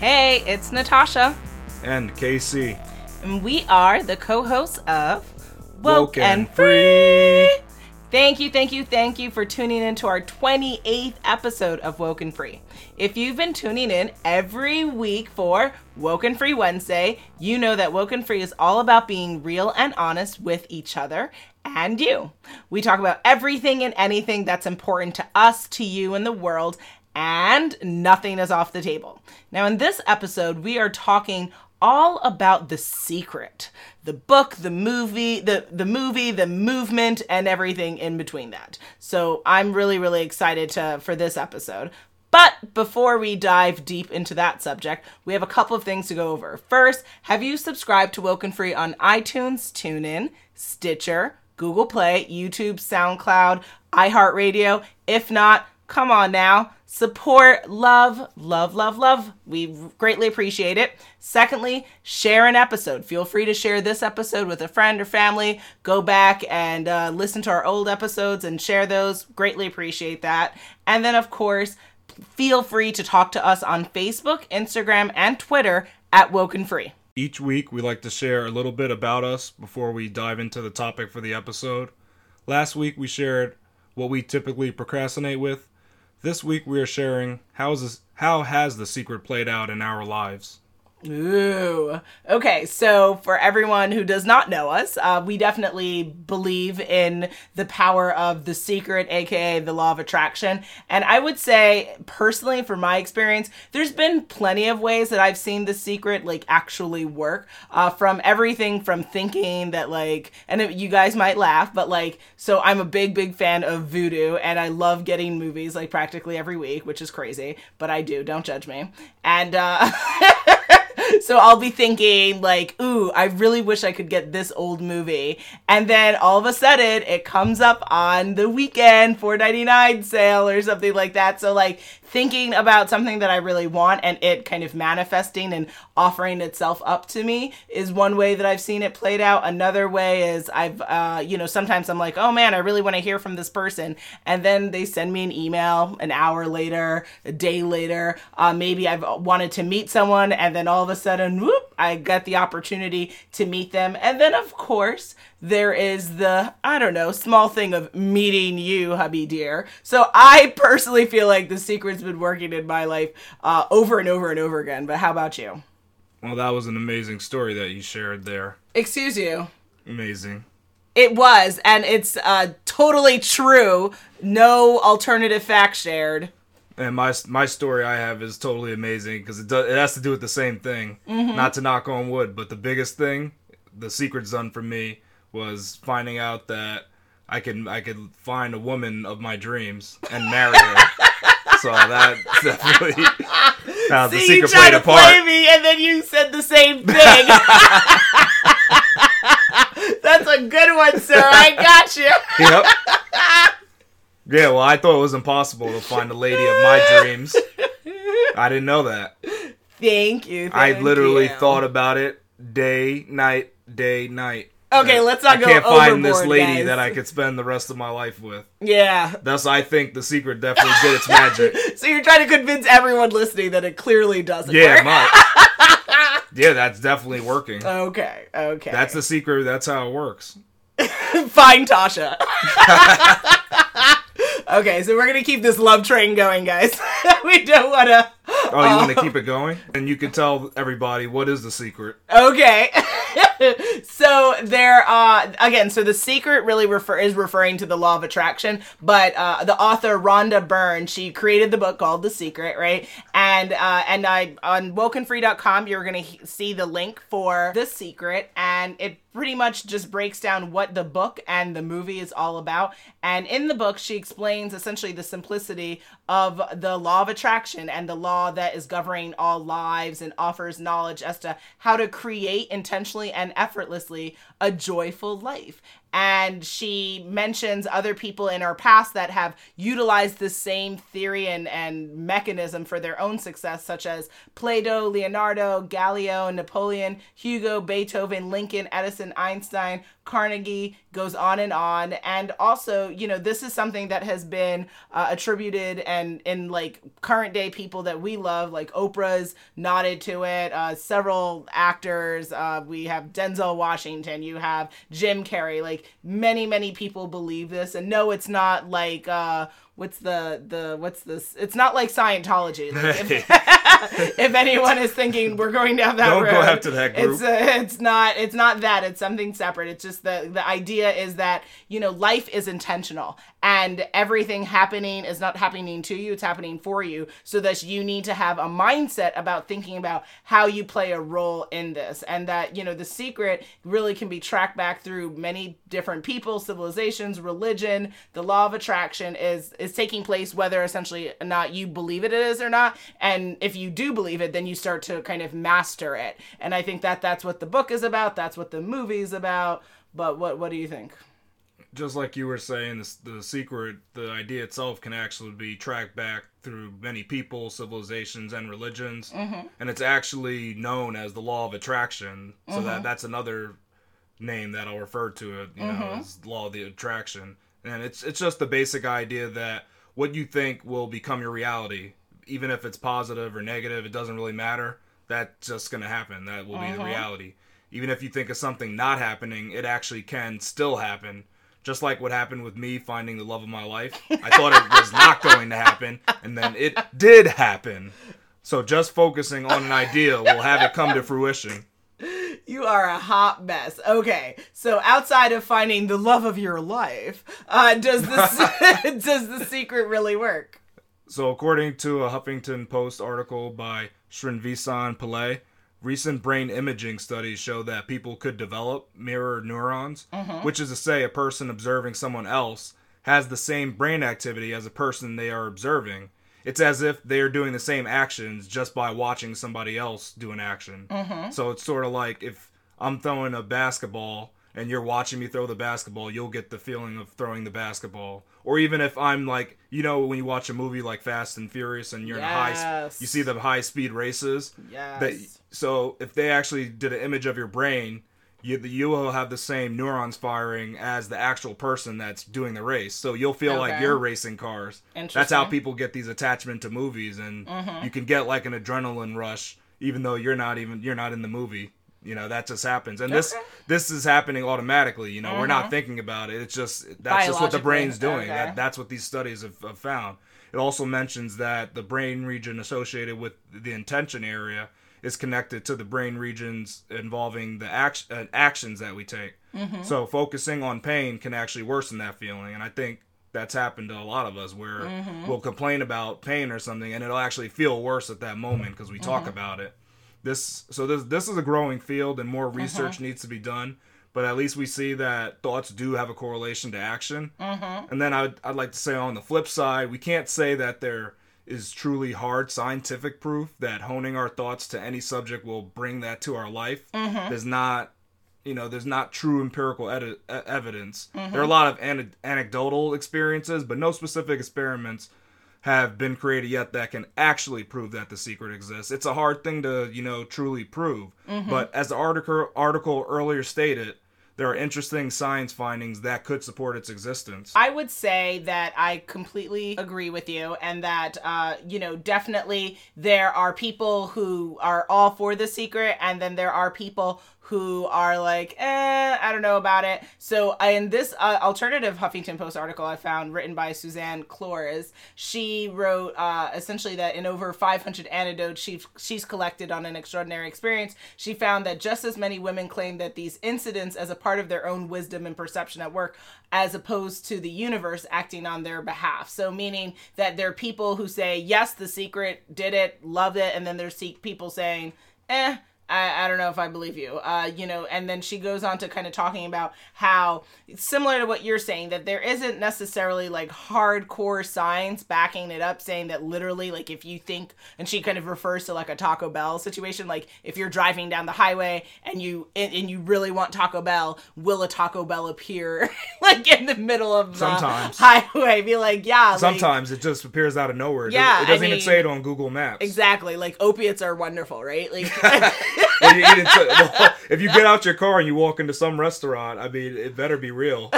Hey, it's Natasha, and Casey. and we are the co hosts of Woke, Woke and and Free. Thank you, thank you, thank you for tuning in to our 28th episode of Woke and Free. If you've been tuning in every week for Woke and Free Wednesday, you know that Woke and Free is all about being real and honest with each other and you. We talk about everything and anything that's important to us, to you, and the world, and nothing is off the table. Now, in this episode, we are talking all about the secret the book the movie the the movie the movement and everything in between that so i'm really really excited to for this episode but before we dive deep into that subject, we have a couple of things to go over. First, have you subscribed to Woken Free on iTunes, TuneIn, Stitcher, Google Play, YouTube, SoundCloud, iHeartRadio? If not, come on now. Support, love, love, love, love. We greatly appreciate it. Secondly, share an episode. Feel free to share this episode with a friend or family. Go back and uh, listen to our old episodes and share those. Greatly appreciate that. And then, of course, feel free to talk to us on Facebook, Instagram, and Twitter at Woken Free. Each week, we like to share a little bit about us before we dive into the topic for the episode. Last week, we shared what we typically procrastinate with. This week, we are sharing how, is this, how has the secret played out in our lives. Ooh. Okay, so for everyone who does not know us, uh, we definitely believe in the power of the secret, aka the law of attraction. And I would say, personally, from my experience, there's been plenty of ways that I've seen the secret like actually work. Uh, from everything from thinking that like, and it, you guys might laugh, but like, so I'm a big, big fan of Vudu, and I love getting movies like practically every week, which is crazy, but I do. Don't judge me. And uh, so I'll be thinking like, ooh, I really wish I could get this old movie. And then all of a sudden it comes up on the weekend 4.99 sale or something like that. So like thinking about something that I really want and it kind of manifesting and offering itself up to me is one way that I've seen it played out. Another way is I've uh, you know, sometimes I'm like, "Oh man, I really want to hear from this person." And then they send me an email an hour later, a day later. Uh, maybe I've wanted to meet someone and then all of a sudden, whoop, I got the opportunity to meet them. And then of course, there is the I don't know small thing of meeting you, hubby dear. So I personally feel like the secret's been working in my life uh, over and over and over again. But how about you? Well, that was an amazing story that you shared there. Excuse you. Amazing. It was, and it's uh, totally true. No alternative fact shared. And my my story I have is totally amazing because it does it has to do with the same thing. Not to knock on wood, but the biggest thing, the secret's done for me was finding out that I could I could find a woman of my dreams and marry her. so that definitely the See, you secret tried to a part. play me, and then you said the same thing. That's a good one, sir. I got you. Yep. Yeah, well, I thought it was impossible to find a lady of my dreams. I didn't know that. Thank you. I literally you. thought about it day, night, day, night. Okay, let's not go. I can't find this lady guys. that I could spend the rest of my life with. Yeah. Thus, I think the secret definitely did its magic. So you're trying to convince everyone listening that it clearly doesn't Yeah, work. my, yeah, that's definitely working. Okay. Okay. That's the secret. That's how it works. Fine, Tasha. okay, so we're gonna keep this love train going, guys. we don't wanna. Oh, you want to keep it going? And you can tell everybody what is the secret. Okay. so there uh again so the secret really refer is referring to the law of attraction but uh the author rhonda byrne she created the book called the secret right and uh and i on wokenfree.com you're gonna he- see the link for the secret and it pretty much just breaks down what the book and the movie is all about and in the book she explains essentially the simplicity of the law of attraction and the law that is governing all lives and offers knowledge as to how to create intentionally and effortlessly a joyful life. And she mentions other people in our past that have utilized the same theory and, and mechanism for their own success, such as Plato, Leonardo, Galileo, Napoleon, Hugo, Beethoven, Lincoln, Edison, Einstein, Carnegie, goes on and on. And also, you know, this is something that has been uh, attributed and in like current day people that we love, like Oprah's nodded to it. Uh, several actors, uh, we have Denzel Washington, you have Jim Carrey, like many, many people believe this. And no, it's not like, uh, what's the the what's this it's not like scientology like if, anyone is thinking we're going down that Don't road go after that group. it's uh, it's not it's not that it's something separate. It's just the the idea is that you know life is intentional and everything happening is not happening to you it's happening for you. So that you need to have a mindset about thinking about how you play a role in this and that you know the secret really can be tracked back through many different people civilizations religion. The law of attraction is is taking place whether essentially or not you believe it is or not. And if you do believe it then you start to kind of master it and i think that that's what the book is about that's what the movie is about but what what do you think just like you were saying, the, the secret, the idea itself can actually be tracked back through many people, civilizations, and religions, Mm-hmm. and it's actually known as the law of attraction. So Mm-hmm. that that's another name that I'll refer to it. You know, Mm-hmm. as law of the attraction, and it's it's just the basic idea that what you think will become your reality, even if it's positive or negative. It doesn't really matter. That's just gonna happen. That will be the reality. Even if you think of something not happening, it actually can still happen just like what happened with me finding the love of my life. I thought it was not going to happen, and then it did happen. So just focusing on an idea will have it come to fruition. You are a hot mess. Okay, so outside of finding the love of your life, uh, does this does the secret really work? So according to a Huffington Post article by Srinivasan Pillai, recent brain imaging studies show that people could develop mirror neurons, mm-hmm. which is to say a person observing someone else has the same brain activity as a person they are observing. It's as if they are doing the same actions just by watching somebody else do an action. Mm-hmm. So it's sort of like if I'm throwing a basketball and you're watching me throw the basketball, you'll get the feeling of throwing the basketball. Or even if I'm like, you know, when you watch a movie like Fast and Furious and you're in a high, you see the high speed races. Yes. That so if they actually did an image of your brain, you you will have the same neurons firing as the actual person that's doing the race. So you'll feel like you're racing cars. That's Interesting. Mm-hmm. how people get these attachment to movies, and you can get like an adrenaline rush, even though you're not even you're not in the movie. You know that just happens, and this Okay. Mm-hmm. this is happening automatically. You know, we're not thinking about it. It's just that's just what the brain's doing. okay. That that's what these studies have, have found. It also mentions that the brain region associated with the intention area is connected to the brain regions involving the act- uh, actions that we take. Mm-hmm. So focusing on pain can actually worsen that feeling, and I think that's happened to a lot of us where Mm-hmm. we'll complain about pain or something, and it'll actually feel worse at that moment because we talk Mm-hmm. about it. This so this this is a growing field, and more research Mm-hmm. needs to be done. But at least we see that thoughts do have a correlation to action. Mm-hmm. And then I'd, I'd like to say on the flip side, we can't say that there is truly hard scientific proof that honing our thoughts to any subject will bring that to our life. There's not, you know, there's not true empirical edi- evidence. There are a lot of ane- anecdotal experiences, but no specific experiments have been created yet that can actually prove that the secret exists. It's a hard thing to, you know, truly prove. But as the article article earlier stated, there are interesting science findings that could support its existence. I would say that I completely agree with you, and that, uh, you know, definitely there are people who are all for the secret, and then there are people who are like, eh, I don't know about it. So, in this uh, alternative Huffington Post article I found written by Suzanne Clores, she wrote uh, essentially that in over 500 anecdotes she, she's collected on an extraordinary experience, she found that just as many women claim that these incidents as a part of their own wisdom and perception at work, as opposed to the universe acting on their behalf. So, meaning that there are people who say, yes, the secret did it, love it, and then there's people saying, eh, I, I don't know if I believe you. Uh, you know, and then she goes on to kind of talking about how similar to what you're saying that there isn't necessarily like hardcore science backing it up, saying that literally, like if you think, and she kind of refers to like a Taco Bell situation, like if you're driving down the highway and you and, and you really want Taco Bell, will a Taco Bell appear like in the middle of the Sometimes. highway? Be like, yeah, like- Sometimes it just appears out of nowhere. It Yeah, doesn't- it doesn't I even say it on Google Maps. Exactly. Like opiates are wonderful, right? Like You eat if you get out your car and you walk into some restaurant, I mean, it better be real.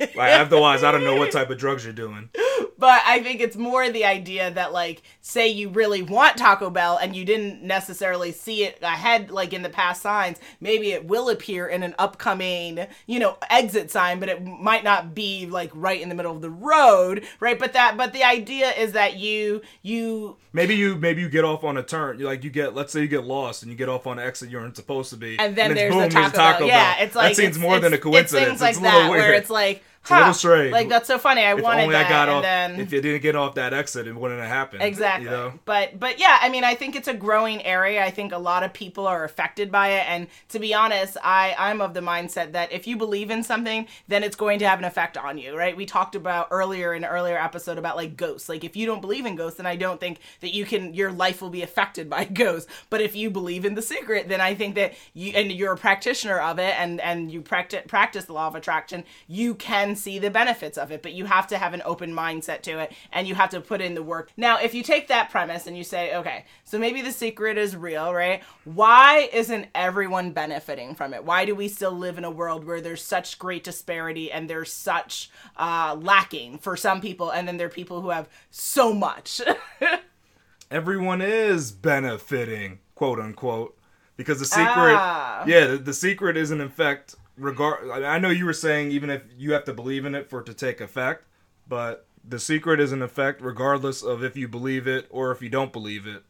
Like, otherwise, I don't know what type of drugs you're doing. But I think it's more the idea that like say you really want Taco Bell and you didn't necessarily see it ahead like in the past signs, maybe it will appear in an upcoming, you know, exit sign, but it might not be like right in the middle of the road, right? But that but the idea is that you you Maybe you maybe you get off on a turn. you Like you get, let's say you get lost and you get off on an exit you aren't supposed to be, and then it's there's boom, the Taco, Bell. Yeah, it's like that seems it's- more than a coincidence. It's things like a little that weird. where it's like, a little strange. Like that's so funny. I if wanted only that, I got and off. then If you didn't get off that exit, it wouldn't have happened. Exactly. You know? But but yeah, I mean, I think it's a growing area. I think a lot of people are affected by it, and to be honest, I I'm of the mindset that if you believe in something, then it's going to have an effect on you, right? We talked about earlier in an earlier episode about like ghosts. Like if you don't believe in ghosts, then I don't think that you can your life will be affected by ghosts. But if you believe in the secret, then I think that you and you're a practitioner of it, and and you practice practice the law of attraction, you can see the benefits of it. But you have to have an open mindset to it, and you have to put in the work. Now, if you take that premise and you say, okay, so maybe the secret is real, right? Why isn't everyone benefiting from it? Why do we still live in a world where there's such great disparity and there's such uh, lacking for some people, and then there are people who have so much? Everyone is benefiting, quote unquote, because the secret. Ah. Yeah, the, the secret is in effect. Regard. I know you were saying even if you have to believe in it for it to take effect, but the secret is in effect regardless of if you believe it or if you don't believe it.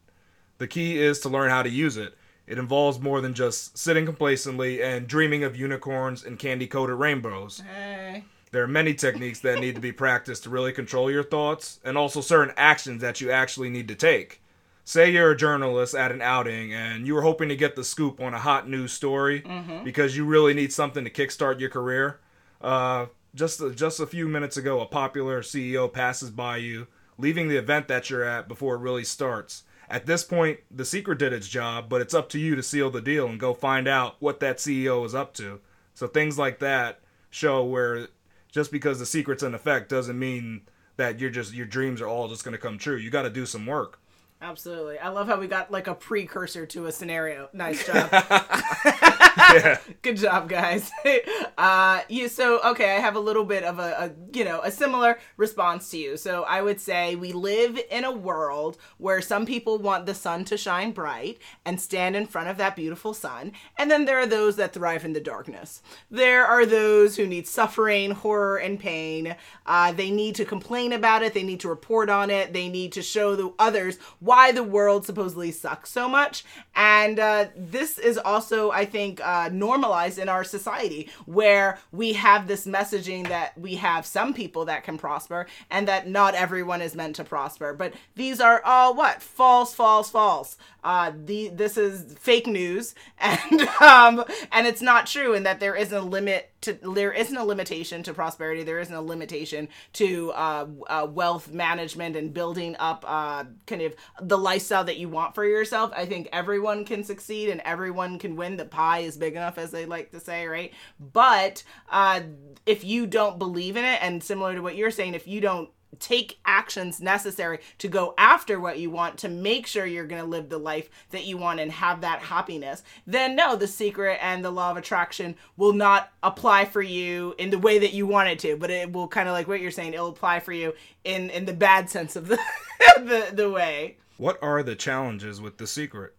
The key is to learn how to use it. It involves more than just sitting complacently and dreaming of unicorns and candy coated rainbows. Eh. There are many techniques that need to be practiced to really control your thoughts, and also certain actions that you actually need to take. Say you're a journalist at an outing and you were hoping to get the scoop on a hot news story because you really need something to kickstart your career. Uh, just just a few minutes ago, a popular CEO passes by you, leaving the event that you're at before it really starts. At this point, the secret did its job, but it's up to you to seal the deal and go find out what that CEO is up to. So things like that show where just because the secret's in effect doesn't mean that you're just your dreams are all just going to come true. You got to do some work. Absolutely. I love how we got like a precursor to a scenario. Nice job. yeah. Good job, guys. uh, you so okay. I have a little bit of a, a you know a similar response to you. So I would say we live in a world where some people want the sun to shine bright and stand in front of that beautiful sun, and then there are those that thrive in the darkness. There are those who need suffering, horror, and pain. Uh, they need to complain about it. They need to report on it. They need to show the others why the world supposedly sucks so much. And uh, this is also, I think, uh, normalized in our society where we have this messaging that we have some people that can prosper and that not everyone is meant to prosper. But these are all what? False, false, false. Uh, the this is fake news, and um, and it's not true, and that there isn't a limit to there isn't a limitation to prosperity. There isn't a limitation to uh, uh, wealth management and building up uh, kind of the lifestyle that you want for yourself. I think everyone can succeed and everyone can win. The pie is big enough, as they like to say, right? But uh, if you don't believe in it, and similar to what you're saying, if you don't take actions necessary to go after what you want to make sure you're going to live the life that you want and have that happiness then no the secret and the law of attraction will not apply for you in the way that you want it to but it will kind of like what you're saying it'll apply for you in in the bad sense of the the, the way What are the challenges with the secret?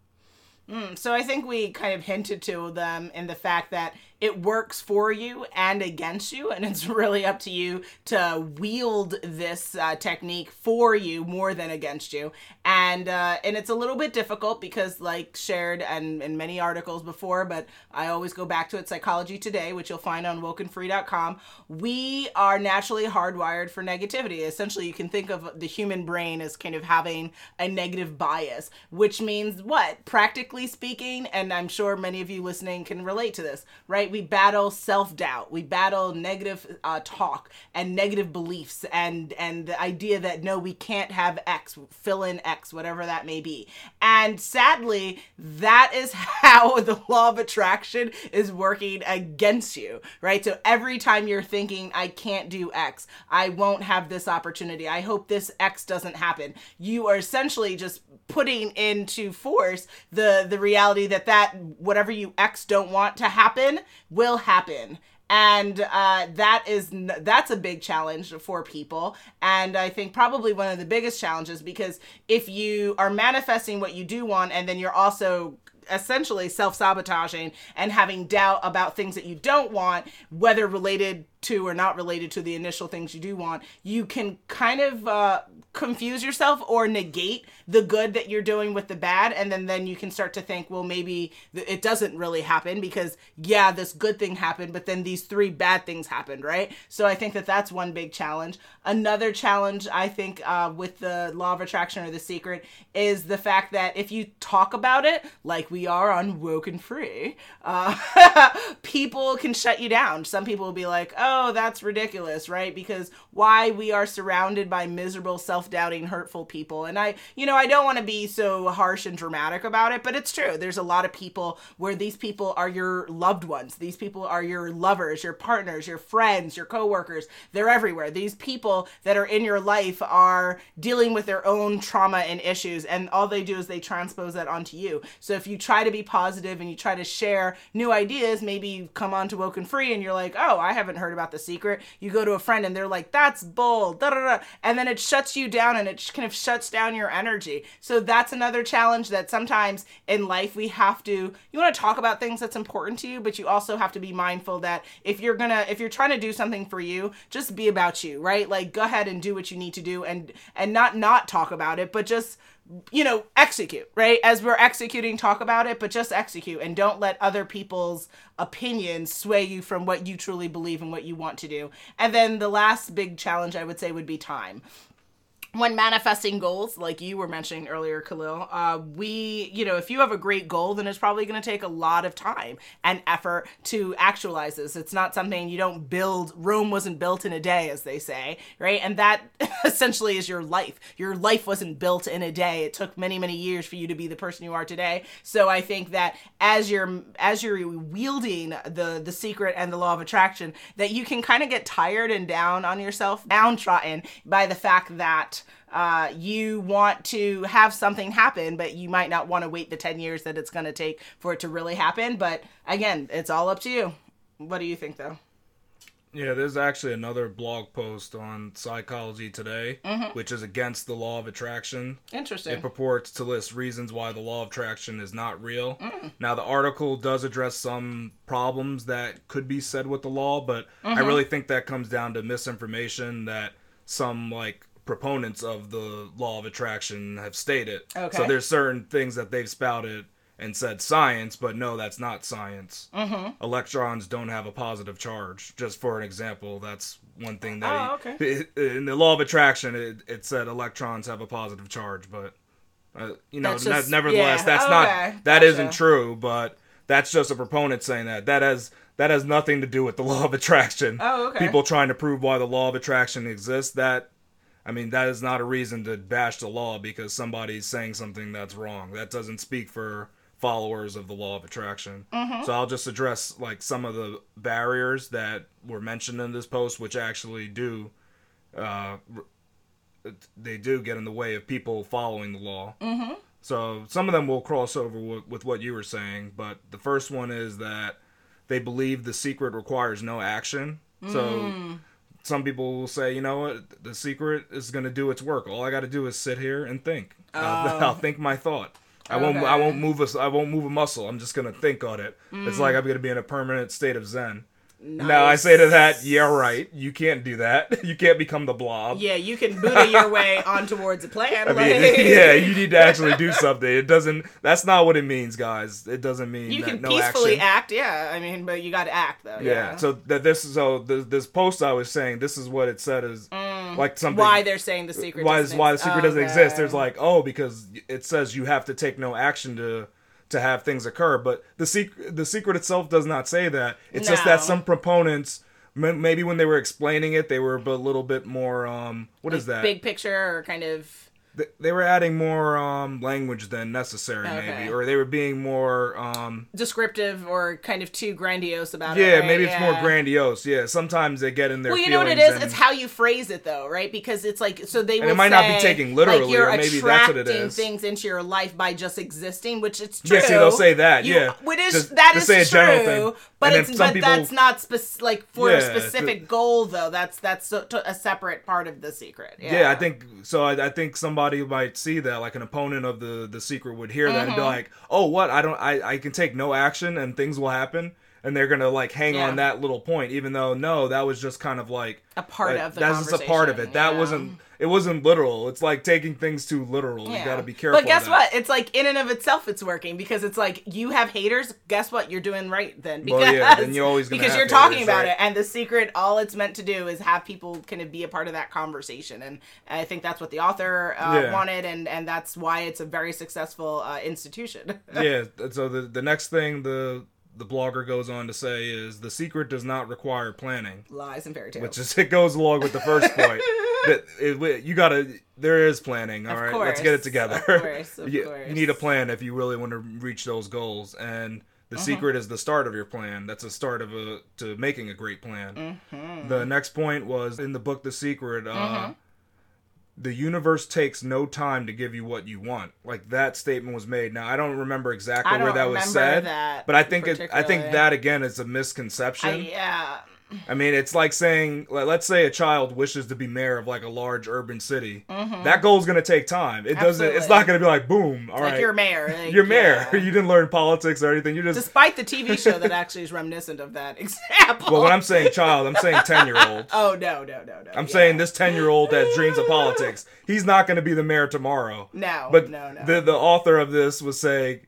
Hmm, so I think we kind of hinted to them in the fact that it works for you and against you, and it's really up to you to wield this uh, technique for you more than against you. And uh, and it's a little bit difficult because, like shared and in many articles before, but I always go back to it. Psychology Today, which you'll find on wokenfree.com. We are naturally hardwired for negativity. Essentially, you can think of the human brain as kind of having a negative bias, which means what? Practically speaking, and I'm sure many of you listening can relate to this, right? Right? We battle self doubt. We battle negative uh, talk and negative beliefs and and the idea that no, we can't have X, fill in X, whatever that may be. And sadly, that is how the law of attraction is working against you, right? So every time you're thinking, I can't do X, I won't have this opportunity, I hope this X doesn't happen, you are essentially just putting into force the the reality that that whatever you X don't want to happen will happen. And uh, that is that's a big challenge for people. And i think probably one of the biggest challenges because if you are manifesting what you do want and then you're also essentially self-sabotaging and having doubt about things that you don't want whether related to or not related to the initial things you do want, you can kind of uh, confuse yourself or negate the good that you're doing with the bad. And then, then you can start to think, well, maybe it doesn't really happen because, yeah, this good thing happened, but then these three bad things happened, right? So I think that that's one big challenge. Another challenge, I think, uh, with the law of attraction or the secret is the fact that if you talk about it, like we are on Woken Free, uh, people can shut you down. Some people will be like, oh, that's ridiculous, right? Because why we are surrounded by miserable, self doubting, hurtful people. And I, you know, I don't want to be so harsh and dramatic about it, but it's true. There's a lot of people where these people are your loved ones. These people are your lovers, your partners, your friends, your coworkers. They're everywhere. These people that are in your life are dealing with their own trauma and issues, and all they do is they transpose that onto you. So if you try to be positive and you try to share new ideas, maybe you come on to Woken Free and you're like, oh, I haven't heard about the secret. You go to a friend and they're like, that's bull, da da da. And then it shuts you down and it kind of shuts down your energy. So that's another challenge that sometimes in life we have to, you want to talk about things that's important to you, but you also have to be mindful that if you're gonna, if you're trying to do something for you, just be about you, right? Like go ahead and do what you need to do and, and not, not talk about it, but just you know, execute, right? As we're executing, talk about it, but just execute and don't let other people's opinions sway you from what you truly believe and what you want to do. And then the last big challenge I would say would be time when manifesting goals, like you were mentioning earlier, Khalil, uh, we, you know, if you have a great goal, then it's probably going to take a lot of time and effort to actualize this. It's not something you don't build. Rome wasn't built in a day, as they say, right? And that essentially is your life. Your life wasn't built in a day. It took many, many years for you to be the person you are today. So I think that as you're as you're wielding the the secret and the law of attraction, that you can kind of get tired and down on yourself, downtrodden by the fact that uh, you want to have something happen, but you might not want to wait the 10 years that it's going to take for it to really happen. But again, it's all up to you. What do you think, though? Yeah, there's actually another blog post on Psychology Today, mm-hmm. which is against the law of attraction. Interesting. It purports to list reasons why the law of attraction is not real. Mm. Now, the article does address some problems that could be said with the law, but mm-hmm. I really think that comes down to misinformation that some like proponents of the law of attraction have stated. Okay. So there's certain things that they've spouted and said science, but no, that's not science. Mm-hmm. Electrons don't have a positive charge. Just for an example, that's one thing that oh, he, okay. in the law of attraction it, it said electrons have a positive charge, but uh, you know, just, nevertheless, yeah. that's oh, not okay. that gotcha. not true. But that's just a proponent saying that. That has that has nothing to do with the law of attraction. Oh, okay. People trying to prove why the law of attraction exists. That I mean, that is not a reason to bash the law because somebody's saying something that's wrong. That doesn't speak for followers of the law of attraction. Mm-hmm. So I'll just address like some of the barriers that were mentioned in this post, which actually do, uh, they do get in the way of people following the law. Mm-hmm. So some of them will cross over with, with what you were saying, but the first one is that they believe the secret requires no action. So mm some people will say, you know what, the secret is going to do its work. All I got to do is sit here and think. Oh. I'll, I'll, think my thought. I okay. won't. I won't move a. I won't move a muscle. I'm just gonna think on it. Mm. It's like I'm gonna be in a permanent state of zen. Nice. Now I say to that, yeah, right. You can't do that. You can't become the blob. Yeah, you can Buddha your way on towards a plan. I mean, yeah, you need to actually do something. It doesn't. That's not what it means, guys. It doesn't mean you can no peacefully action. act. Yeah, I mean, but you got to act though. Yeah. yeah. So that this so this, this post I was saying this is what it said is mm. like something. Why they're saying the secret? Why is why the secret doesn't exist? There's like oh because it says you have to take no action to to have things occur. But the secret, the secret itself does not say that. It's just that some proponents, m- maybe when they were explaining it, they were a little bit more. Um, what is that? Big picture or kind of. Th- they were adding more um, language than necessary, Okay. maybe, or they were being more. Um, descriptive or kind of too grandiose about it. yeah, right? maybe it's more grandiose. Yeah, sometimes they get in their. Well, you know what it is? and- It's how you phrase it, though, right? Because it's like so they And it might not be taking literally, like, you're or maybe that's what it is. things into your life by just existing, which it's true. Yeah, see, they'll say that, You- yeah. which is Just- that is say a true. But And it's but people- that's not spec- like for a Yeah, specific goal, though. That's that's to- a separate part of the secret. Yeah, Yeah, I think so. I, I think somebody might see that, like an opponent of the the secret would hear that and Mm-hmm. be like, "Oh, what? I don't. I I can take no action and things will happen." And they're gonna like hang Yeah. on that little point, even though no, that was just kind of like A part like, of the that's just a part of it. That yeah. wasn't. It wasn't literal. It's like taking things too literal. You Yeah. got to be careful. But guess what? It's like in and of itself, it's working because it's like you have haters. Guess what? You're doing right then. Because Well, yeah, then you're always because you're talking about right? it, and the secret, all it's meant to do is have people kind of be a part of that conversation, and I think that's what the author uh, Yeah. wanted, and and that's why it's a very successful uh, institution. yeah. So the the next thing the the blogger goes on to say is the secret does not require planning. Lies and fairy tales. which is it goes along with the first point that it, you gotta there is planning all Of right let's get it together of course, of you, course. you need a plan if you really want to reach those goals and the Uh-huh. secret is the start of your plan that's the start of a to making a great plan Mm-hmm. the next point was in the book the secret uh the universe takes no time to give you what you want. Like that statement was made. Now I don't remember exactly I where don't that was said, that but I think it, I think that again is a misconception. yeah. I mean, it's like saying, let's say a child wishes to be mayor of like a large urban city. That goal is going to take time. It doesn't. It's Mm-hmm. Not going to be like boom. All right, Like you're mayor. Like, you're mayor. yeah. you didn't learn politics or anything. You just. Despite the TV show that actually is reminiscent of that example. well, when I'm saying child, I'm saying ten year old. oh no no no no. I'm yeah. saying this ten year old that dreams of politics. He's not going to be the mayor tomorrow. No, But no, no. the the author of this was saying,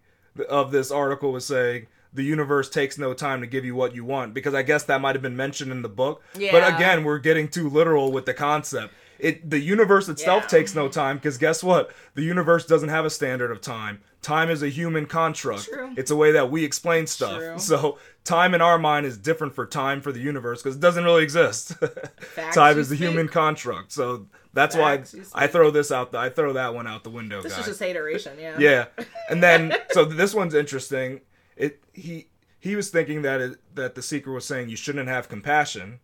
of this article was saying. The universe takes no time to give you what you want because I guess that might have been mentioned in the book. Yeah. But again, we're getting too literal with the concept. It the universe itself Yeah. takes no time because guess what? The universe doesn't have a standard of time. Time is a human construct. True. It's a way that we explain stuff. True. So time in our mind is different for time for the universe because it doesn't really exist. time is the speak. human construct. So that's Facts why I throw this out. The, I throw that one out the window, This guys. is just hateration, yeah. Yeah, and then so this one's interesting. It he he was thinking that it, that the seeker was saying you shouldn't have compassion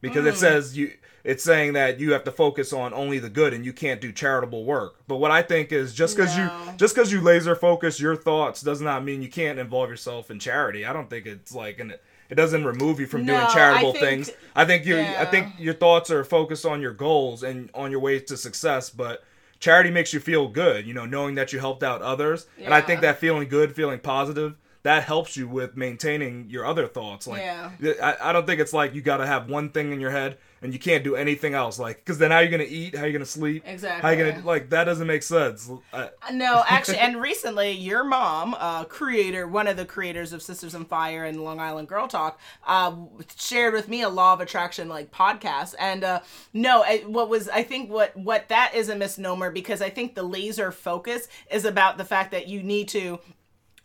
because Mm. it says you it's saying that you have to focus on only the good and you can't do charitable work. But what I think is just because No. you just because you laser focus your thoughts does not mean you can't involve yourself in charity. I don't think it's like an it doesn't remove you from No, doing I charitable think- things. I think you I think your thoughts are focused on your goals and on your way to success, but charity makes you feel good, you know, knowing that you helped out others. And I think that feeling good, feeling positive, that helps you with maintaining your other thoughts. Like, Yeah. I, I don't think it's like you got to have one thing in your head and you can't do anything else. Like, because then how are you going to eat? How are you going to sleep? Exactly. How are you going to, like, that doesn't make sense. I, No, actually, and recently, your mom, uh, creator, one of the creators of Sisters on Fire and Long Island Girl Talk, uh, shared with me a Law of Attraction like podcast. And uh, no, I, what was I think what what that is a misnomer because I think the laser focus is about the fact that you need to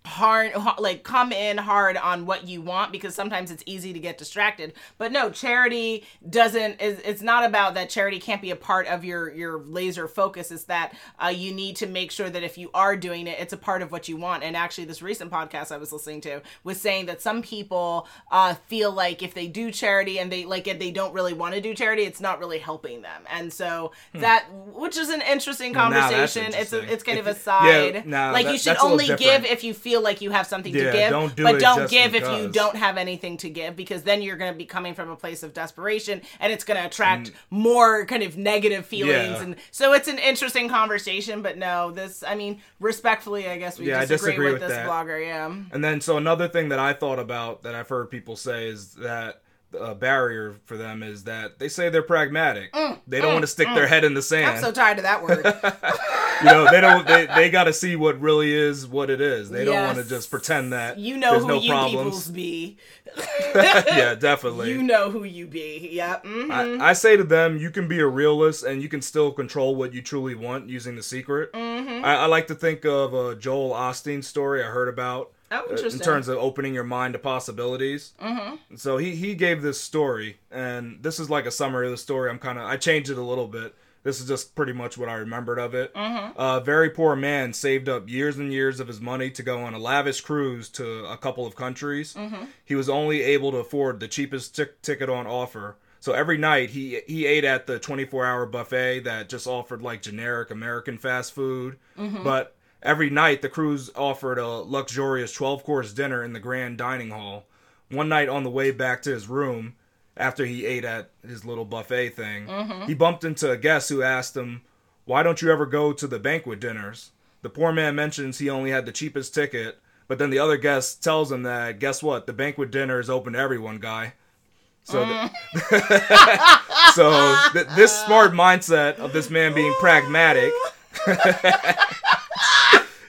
hard like come in hard on what you want because sometimes it's easy to get distracted. But no charity doesn't is it's not about that charity can't be a part of your your laser focus. It's that uh, you need to make sure that if you are doing it it's a part of what you want. And actually this recent podcast i was listening to was saying that some people uh, feel like if they do charity and they like it they don't really want to do charity it's not really helping them. And so that which is an interesting Now that's conversation. It's a, it's kind of a side. Yeah, nah, like you should that's a little only give if you feel like you have something Yeah, to give, don't do but don't give if you don't have anything to give because then you're going to be coming from a place of desperation and it's going to Mm. attract more kind of negative feelings Yeah. and so it's an interesting conversation but no this I mean respectfully I guess we Yeah, disagree, disagree with, with this that. blogger yeah And then, so another thing that I thought about that I've heard people say is that a barrier for them is that they say they're pragmatic. they don't want to stick their head in the sand. Mm, I'm so tired of that word you know, they don't. They, they got to see what really is what it is. They don't want to just pretend that You know there's who no you problems. peoples be. yeah, definitely. You know who you be. Yep. mhm. I, I say to them, you can be a realist and you can still control what you truly want using the secret. Mm-hmm. I, I like to think of a Joel Osteen story I heard about. Oh, uh, in terms of opening your mind to possibilities. Mm-hmm. So he, he gave this story, and this is like a summary of the story. I'm kind of I changed it a little bit. This is just pretty much what I remembered of it. Mm-hmm. A very poor man saved up years and years of his money to go on a lavish cruise to a couple of countries. Mm-hmm. He was only able to afford the cheapest tic- ticket on offer. So every night he he ate at the 24-hour buffet that just offered like generic American fast food. Mm-hmm. But every night the cruise offered a luxurious 12-course dinner in the grand dining hall. One night on the way back to his room, after he ate at his little buffet thing, mm-hmm. he bumped into a guest who asked him, Why don't you ever go to the banquet dinners? The poor man mentions he only had the cheapest ticket, but then the other guest tells him that, Guess what? The banquet dinner is open to everyone, guy. So, th- mm. so th- this smart mindset of this man being pragmatic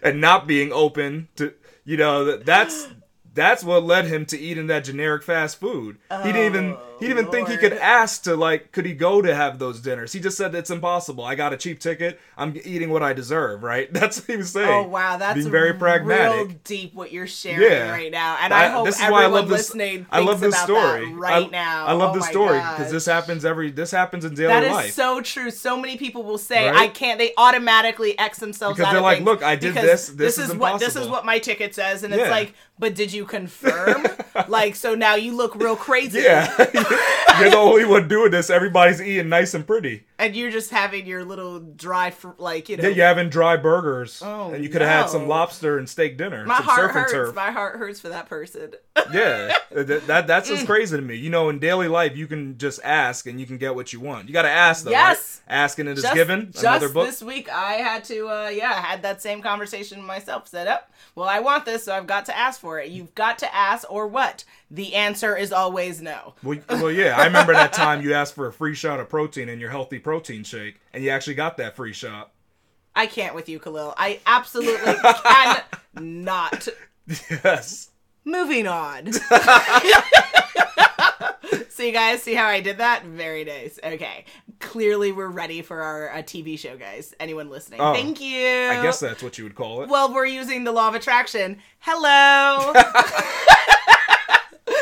and not being open to, you know, that's that's what led him to eating that generic fast food. he didn't even oh. He didn't even think he could ask to like could he go to have those dinners. He just said it's impossible. I got a cheap ticket. I'm eating what I deserve, right? That's what he was saying. Oh wow, that's being very pragmatic. real deep what you're sharing Yeah. right now, and I, I- hope this is everyone why I love this. listening I love this story right I, now. I love oh this story because this happens every. This happens in daily life. That is life. so true. So many people will say, Right? "I can't." They automatically X themselves Because out they're of like, "Look, I did because this. This is what this is what my ticket says," and it's like, "But did you confirm?" like, so now you look real crazy. yeah, you're the only one doing this. Everybody's eating nice and pretty. and you're just having your little dry, fr- like you know. Yeah, you're having dry burgers, Oh, and you could have had some lobster and steak dinner, my heart hurts. turf. My heart hurts for that person. Yeah, that, that that's Mm. just crazy to me. You know, in daily life, you can just ask and you can get what you want. You got to ask though. Yes. right? asking it is just, given. Just Another book. this week, I had to, uh, yeah, I had that same conversation myself. Said, up, well, I want this, so I've got to ask for it. You've got to ask, or what? The answer is always no. Well, well, yeah, I remember that time you asked for a free shot of protein in your healthy protein shake, and you actually got that free shot. I can't with you, Khalil. I absolutely cannot. Yes. Moving on. see, guys, see how I did that? Very nice. Okay. Clearly, we're ready for our uh, TV show, guys. Anyone listening? Oh, Thank you. I guess that's what you would call it. Well, we're using the law of attraction. Hello.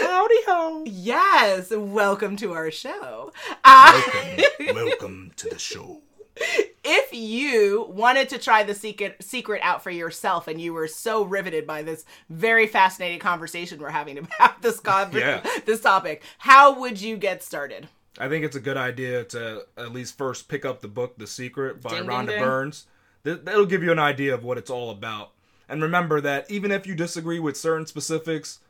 Howdy ho. yes. Welcome to our show. Uh, Welcome to the show. if you wanted to try the secret secret out for yourself and you were so riveted by this very fascinating conversation we're having about this con- Yeah. this topic, how would you get started? I think it's a good idea to at least first pick up the book The Secret by Ding, ding, Rhonda ding. Burns. That'll give you an idea of what it's all about. And remember that even if you disagree with certain specifics,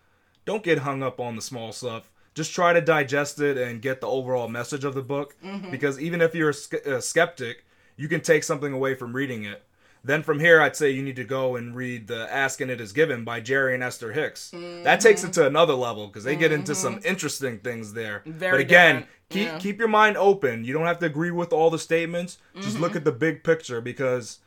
don't get hung up on the small stuff. Just try to digest it and get the overall message of the book. Mm-hmm. Because even if you're a, a skeptic, you can take something away from reading it. Then from here, I'd say you need to go and read the Ask and It Is Given by Jerry and Esther Hicks. That takes Mm-hmm. it to another level because they get into some interesting things there. Very but again, different. keep Yeah. keep your mind open. You don't have to agree with all the statements. Just Mm-hmm. look at the big picture because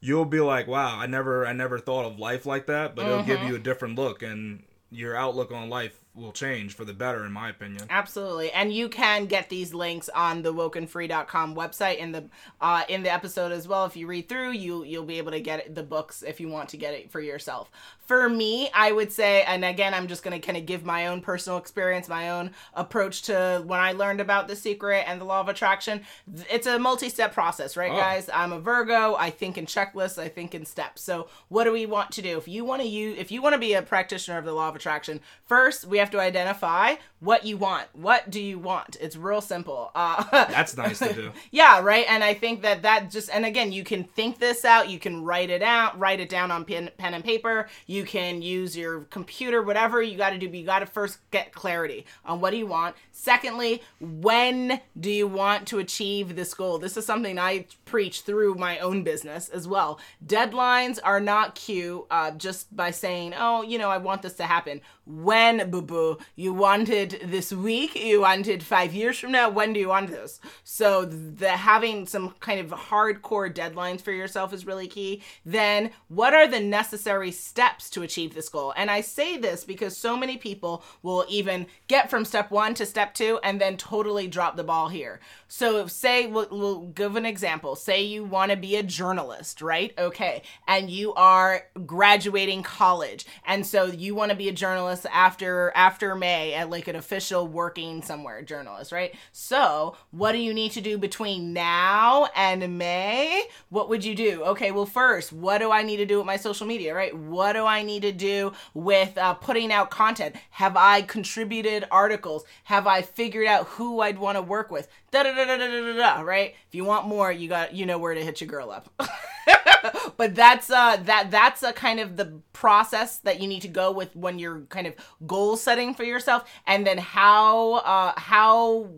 you'll be like, "Wow, I never I never thought of life like that." But it'll Mm-hmm. give you a different look, and your outlook on life will change for the better, in my opinion. Absolutely. And you can get these links on the wokenfree.com website in the uh, in the episode as well. If you read through, you you'll be able to get the books if you want to get it for yourself. For me, I would say, and again, I'm just going to kind of give my own personal experience, my own approach to when I learned about the secret and the law of attraction. It's a multi-step process, right, Oh. guys? I'm a Virgo. I think in checklists. I think in steps. So, what do we want to do? If you want to use, if you want to be a practitioner of the law of attraction, first we have to identify what you want. What do you want? It's real simple. Uh, That's nice to do. yeah, right. And I think that that just, and again, you can think this out. You can write it out, write it down on pen, pen and paper. You can use your computer, whatever you got to do. But you got to first get clarity on what do you want. Secondly, when do you want to achieve this goal? This is something I preach through my own business as well. Deadlines are not cute uh, just by saying, oh, you know, I want this to happen. When, boo boo. You want it this week, you want it five years from now. When do you want this? So the having some kind of hardcore deadlines for yourself is really key. Then what are the necessary steps to achieve this goal? And I say this because so many people will even get from step one to step two and then totally drop the ball here. So say we'll, we'll give an example. Say you want to be a journalist, right? Okay. And you are graduating college. And so you want to be a journalist after after May at like an official working somewhere journalist, right? So, what do you need to do between now and May? What would you do? Okay, well first, what do I need to do with my social media, right? What do I need to do with uh, putting out content? Have I contributed articles? Have I figured out who I'd want to work with? Da da da da da da da. Right? If you want more, you got you know where to hit your girl up. but that's uh that that's a kind of the process that you need to go with when you're kind of goal setting for yourself and then how uh how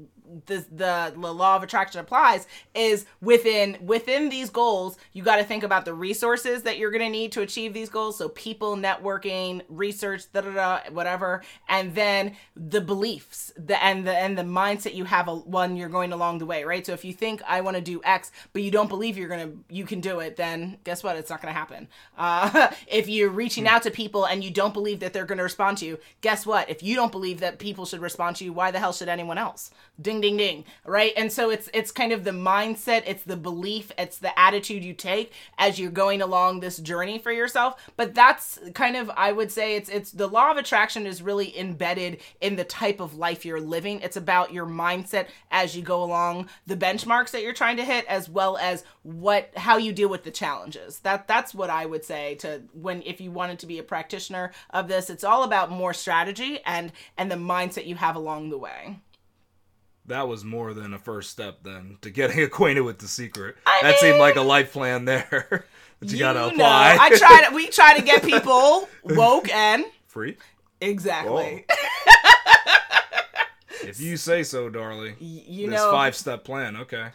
the, the law of attraction applies is within within these goals you got to think about the resources that you're going to need to achieve these goals. So people networking research da da da whatever. And then the beliefs the and the and the mindset you have when you're going along the way right? So if you think i want to do x but you don't believe you're going to you can do it then guess what? It's not going to happen. Uh, if you're reaching out to people and you don't believe that they're going to respond to you guess what? If you don't believe that people should respond to you why the hell should anyone else? Ding ding ding right? And so it's it's kind of the mindset it's the belief it's the attitude you take as you're going along this journey for yourself. But that's kind of i would say it's it's the law of attraction is really embedded in the type of life you're living. It's about your mindset as you go along the benchmarks that you're trying to hit as well as what how you deal with the challenges. That that's what i would say to when if you wanted to be a practitioner of this it's all about more strategy and and the mindset you have along the way that was more than a first step then to getting acquainted with the secret. I that seemed like a life plan there that you, gotta know, apply. I try to we try to get people woke and Free? exactly. If you say so, darling. you this know, five step plan, okay.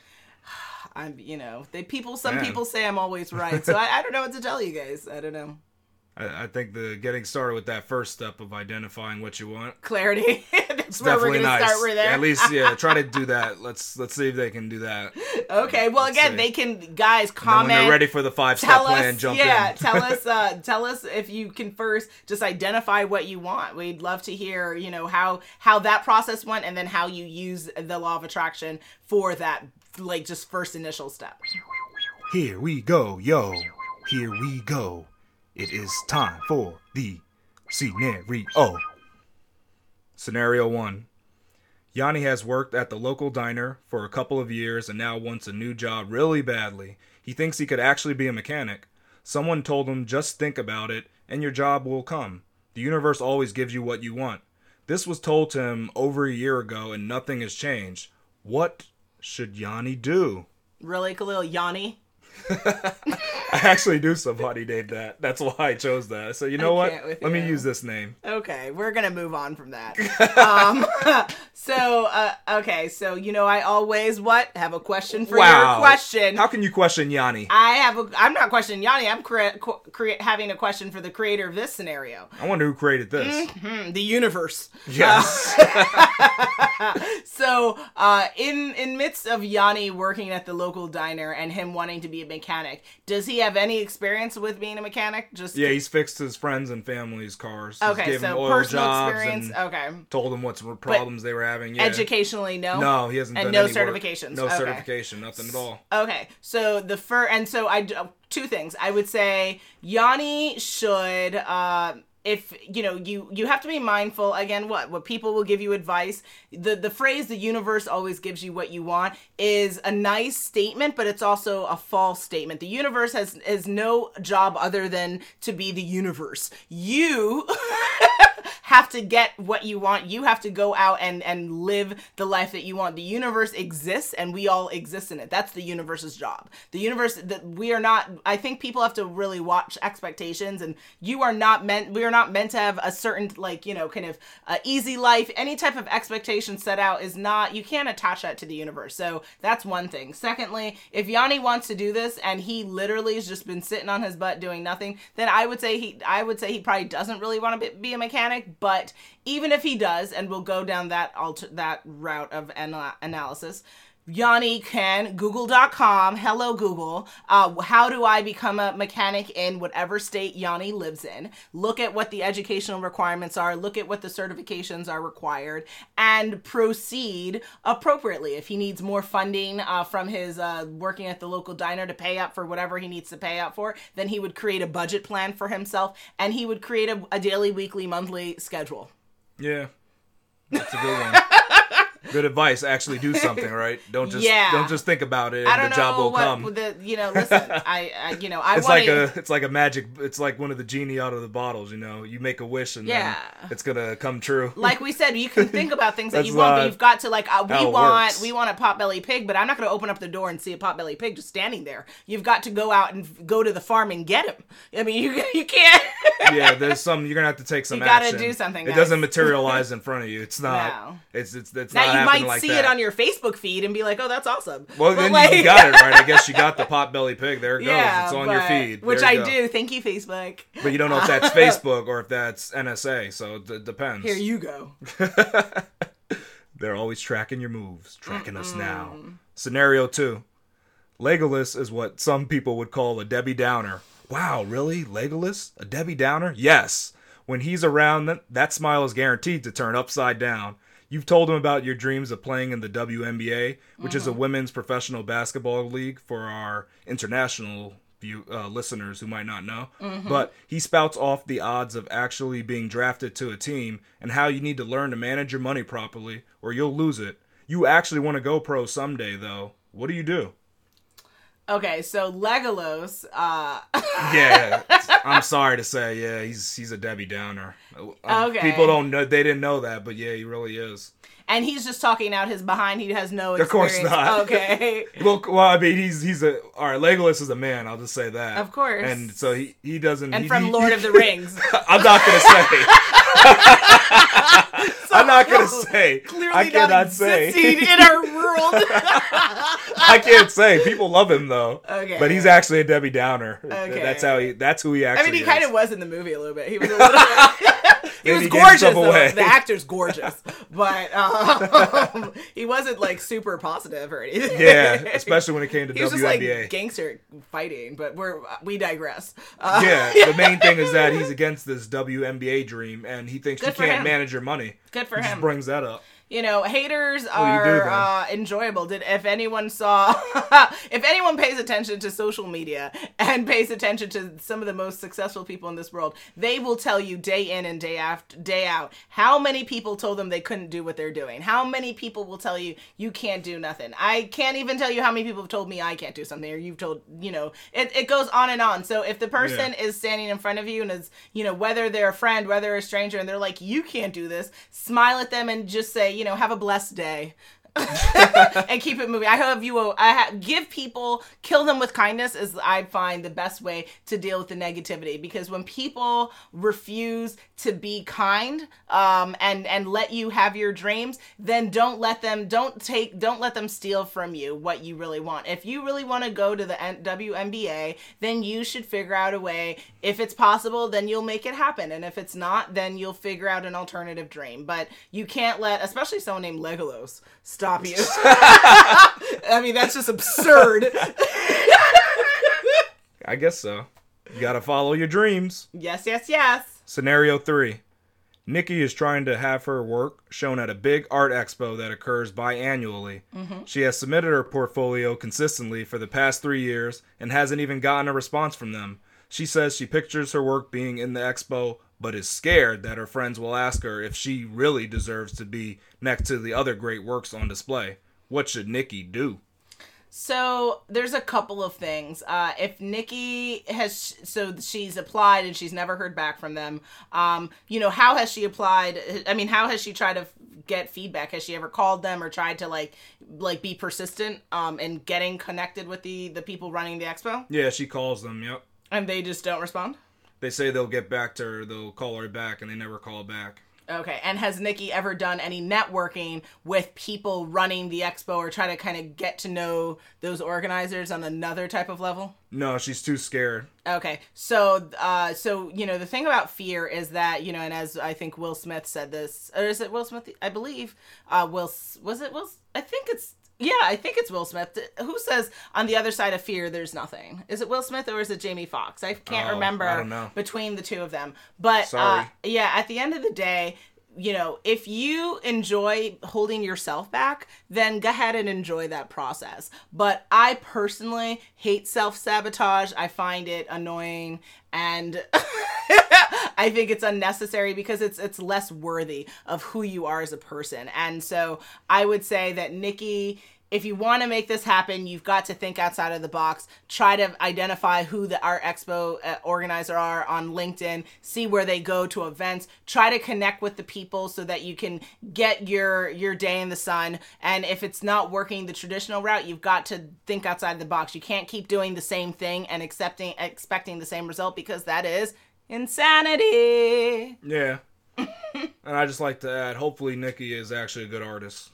I'm you know, they people some Man. people say I'm always right. So I, I don't know what to tell you guys. I don't know. I, I think the getting started with that first step of identifying what you want Clarity. That's where we're definitely gonna nice. start. We're there. At least, yeah, try to do that. Let's let's see if they can do that. okay. Well, Let's again, see. they can guys comment. when they're ready for the five step tell plan, us, jump yeah, in. tell us, uh, tell us if you can first just identify what you want. We'd love to hear, you know, how how that process went, and then how you use the law of attraction for that, like just first initial step. Here we go, yo. Here we go. It is time for the scenario. Scenario 1. Yanni has worked at the local diner for a couple of years and now wants a new job really badly. He thinks he could actually be a mechanic. Someone told him just think about it and your job will come. The universe always gives you what you want. This was told to him over a year ago and nothing has changed. What should Yanni do? Really, Khalil Yanni? I actually knew somebody named that. That's why I chose that. So you know what? can't with Let me use this name. Okay, we're gonna move on from that. um, so, uh, okay, so you know, I always what have a question for your question. How can you question Yanni? I have a. I'm not questioning Yanni. I'm co- crea- having a question for the creator of this scenario, I wonder who created this. Hmm, the universe. Yes. So, uh, in in midst of Yanni working at the local diner and him wanting to be a mechanic, does he have any experience with being a mechanic? Just yeah, he's fixed his friends and family's cars. He's okay. gave them So oil personal jobs experience. and Okay. told them what problems they were having. Yeah. Educationally, no. No, he hasn't And done no any work. certifications. No Okay. certification, nothing at all. Okay, so the fur and so I d- two things. I would say Yanni should uh if you know you you have to be mindful again what what people will give you advice the the phrase the universe always gives you what you want is a nice statement but it's also a false statement the universe has has no job other than to be the universe you have to get what you want. You have to go out and and live the life that you want. The universe exists and we all exist in it. That's the universe's job. The universe that we are not I think people have to really watch expectations and you are not meant we are not meant to have a certain like, you know, kind of uh, easy life. Any type of expectation set out is not you can't attach that to the universe. So that's one thing. Secondly, if Yanni wants to do this and he literally has just been sitting on his butt doing nothing, then I would say he I would say he probably doesn't really want to be, a mechanic, But even if he does, and we'll go down that alter- that route of ana- analysis, Yanni can google.com hello google. Uh, how do i become a mechanic in whatever state yanni lives in? Look at what the educational requirements are. Look at what the certifications are required and proceed appropriately. If he needs more funding uh, from his uh, working at the local diner to pay up for whatever he needs to pay up for then he would create a budget plan for himself and he would create a, a daily weekly monthly schedule. Yeah, that's a good one. good advice. Actually, do something. Right? Don't just Yeah. don't just think about it. And I don't the job know will what come. the you know. Listen, I, I you know I it's like a it's like a magic. It's like one of the genie out of the bottles. You know, you make a wish and Yeah. then it's gonna come true. like we said, you can think about things that you want, but you've got to like uh, we want works. we want a potbelly pig, but I'm not going to open up the door and see a potbelly pig just standing there. You've got to go out and go to the farm and get him. I mean, you you can't. yeah, there's some you're gonna have to take some You gotta action. do something, It doesn't materialize in front of you. It's not. No. It's it's it's now you might like see that. it on your Facebook feed and be like, "Oh, that's awesome." Well, But, then like- you got it right. I guess you got the potbelly pig. There it goes. Yeah, it's on your but- feed. which I go. do. Thank you, Facebook. But you don't know if that's Facebook or if that's NSA. So it depends. Here you go. They're always tracking your moves, tracking us now. Scenario two Legolas is what some people would call a Debbie Downer. Wow, really? Legolas? A Debbie Downer? Yes. When he's around, that smile is guaranteed to turn upside down. You've told him about your dreams of playing in the WNBA, which is a women's professional basketball league for our international view, uh, listeners who might not know. But he spouts off the odds of actually being drafted to a team and how you need to learn to manage your money properly or you'll lose it. You actually want to go pro someday, though. What do you do? Okay, so Legolas, uh, Yeah, I'm sorry to say, yeah, he's he's a Debbie Downer. Uh, Okay. People don't know, they didn't know that, but yeah, he really is. and he's just talking out his behind. He has no Of course not. Okay. Well, well, I mean, he's he's a all right. Legolas is a man. I'll just say that. Of course. And so he he doesn't. and he- from he- Lord of the Rings. I'm not gonna say. I'm not gonna say. Clearly I not cannot say. in our world. I can't say. People love him though. Okay. But he's actually a Debbie Downer. Okay. That's how he. That's who he actually. I mean, he kind of was in the movie a little bit. He was a little. he was he gorgeous. Though. The actor's gorgeous, but um, he wasn't like super positive or anything. Yeah, especially when it came to he was just WNBA. like gangster fighting. But we're we digress. Uh, yeah, the main thing is that he's against this WNBA dream, and he thinks Good you can't him. manage your money. Good for He just brings that up. You know haters you are do uh, enjoyable. Did if anyone saw if anyone pays attention to social media and pays attention to some of the most successful people in this world they will tell you day in and day after day out how many people told them they couldn't do what they're doing. How many people will tell you you can't do nothing. I can't even tell you how many people have told me i can't do something or you've told you know it, it goes on and on. So if the person Yeah. is standing in front of you and is you know whether they're a friend whether a stranger and they're like you can't do this smile at them and just say you know have a blessed day and keep it moving. I hope you. I ha- give people, kill them with kindness is I find the best way to deal with the negativity because when people refuse to be kind um, and and let you have your dreams, then don't let them don't take don't let them steal from you what you really want. If you really want to go to the WNBA, then you should figure out a way. If it's possible, then you'll make it happen, and if it's not, then you'll figure out an alternative dream. But you can't let, especially someone named Legolas, stop you. I mean, that's just absurd. I guess so. You gotta follow your dreams. yes, yes, yes. Scenario 3. Nikki is trying to have her work shown at a big art expo that occurs biannually. Mm-hmm. She has submitted her portfolio consistently for the past three years and hasn't even gotten a response from them. She says she pictures her work being in the expo, but is scared that her friends will ask her if she really deserves to be next to the other great works on display. What should Nikki do? So there's a couple of things. Uh, if Nikki has, so she's applied and she's never heard back from them. Um, you know, how has she applied? I mean, how has she tried to get feedback? Has she ever called them or tried to like, like be persistent um, in getting connected with the the people running the expo? Yeah, she calls them, yep. And they just don't respond. They say they'll get back to her, they'll call her back, and they never call back. Okay, and has Nikki ever done any networking with people running the expo or try to kind of get to know those organizers on another type of level? No, she's too scared. Okay, so uh, so you know the thing about fear is that you know, and as I think Will Smith said this, or is it Will Smith? I believe uh, Will was it Will? I think it's yeah, I think it's Will Smith. Who says on the other side of fear there's nothing? Is it Will Smith or is it Jamie Foxx? I can't Oh, remember I between the two of them. But Sorry. Uh, yeah, at the end of the day, you know, if you enjoy holding yourself back, then go ahead and enjoy that process. But I personally hate self sabotage. I find it annoying and I think it's unnecessary because it's it's less worthy of who you are as a person. And so I would say that Nikki if you want to make this happen, you've got to think outside of the box. Try to identify who the art expo uh, organizer are on LinkedIn. See where they go to events. Try to connect with the people so that you can get your your day in the sun. And if it's not working the traditional route, you've got to think outside the box. You can't keep doing the same thing and accepting expecting the same result because that is insanity. Yeah. and I just like to add, hopefully Nikki is actually a good artist.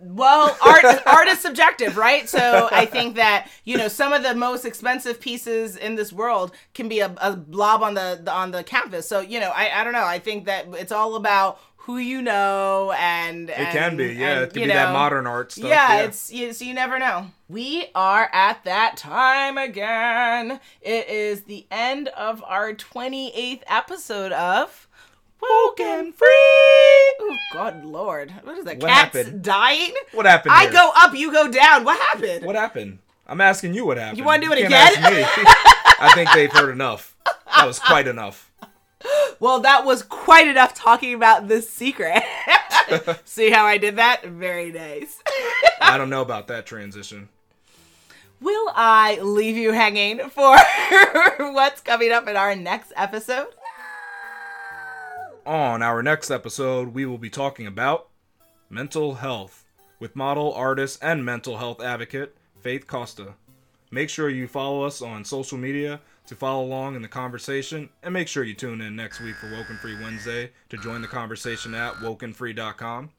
Well, art art is subjective, right? So I think that you know some of the most expensive pieces in this world can be a, a blob on the, the on the canvas. So you know, I I don't know. I think that it's all about who you know and It can be, yeah. and, it can be that know, modern art stuff. yeah, it's you, so you never know. We are at that time again. It is the end of our 28th episode of Woken Free. Oh God, Lord, what is that? What Cats happened? dying? What happened? I here? go up, you go down. What happened? What happened? I'm asking you what happened. You wanna do it again? ask me. I think they've heard enough. That was quite enough. Well, that was quite enough talking about the secret. See how I did that? Very nice. I don't know about that transition. Will I leave you hanging for what's coming up in our next episode? On our next episode, we will be talking about mental health with model, artist, and mental health advocate Faith Costa. Make sure you follow us on social media to follow along in the conversation, and make sure you tune in next week for Woken Free Wednesday to join the conversation at wokenfree.com.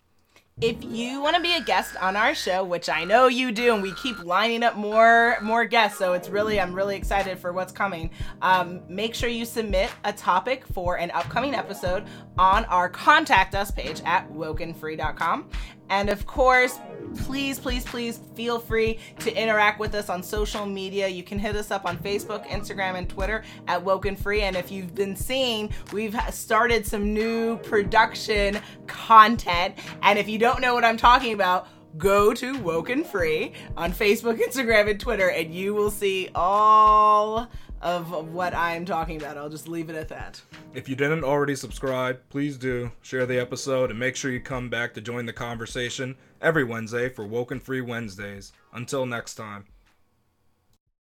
If you want to be a guest on our show, which I know you do, and we keep lining up more more guests, so it's really I'm really excited for what's coming. Um, make sure you submit a topic for an upcoming episode on our contact us page at wokenfree.com. And of course, please, please, please feel free to interact with us on social media. You can hit us up on Facebook, Instagram, and Twitter at Woken Free. And if you've been seeing, we've started some new production content. And if you don't know what I'm talking about, go to Woken Free on Facebook, Instagram, and Twitter, and you will see all of what I'm talking about. I'll just leave it at that. If you didn't already subscribe, please do share the episode and make sure you come back to join the conversation every Wednesday for Woken Free Wednesdays. Until next time.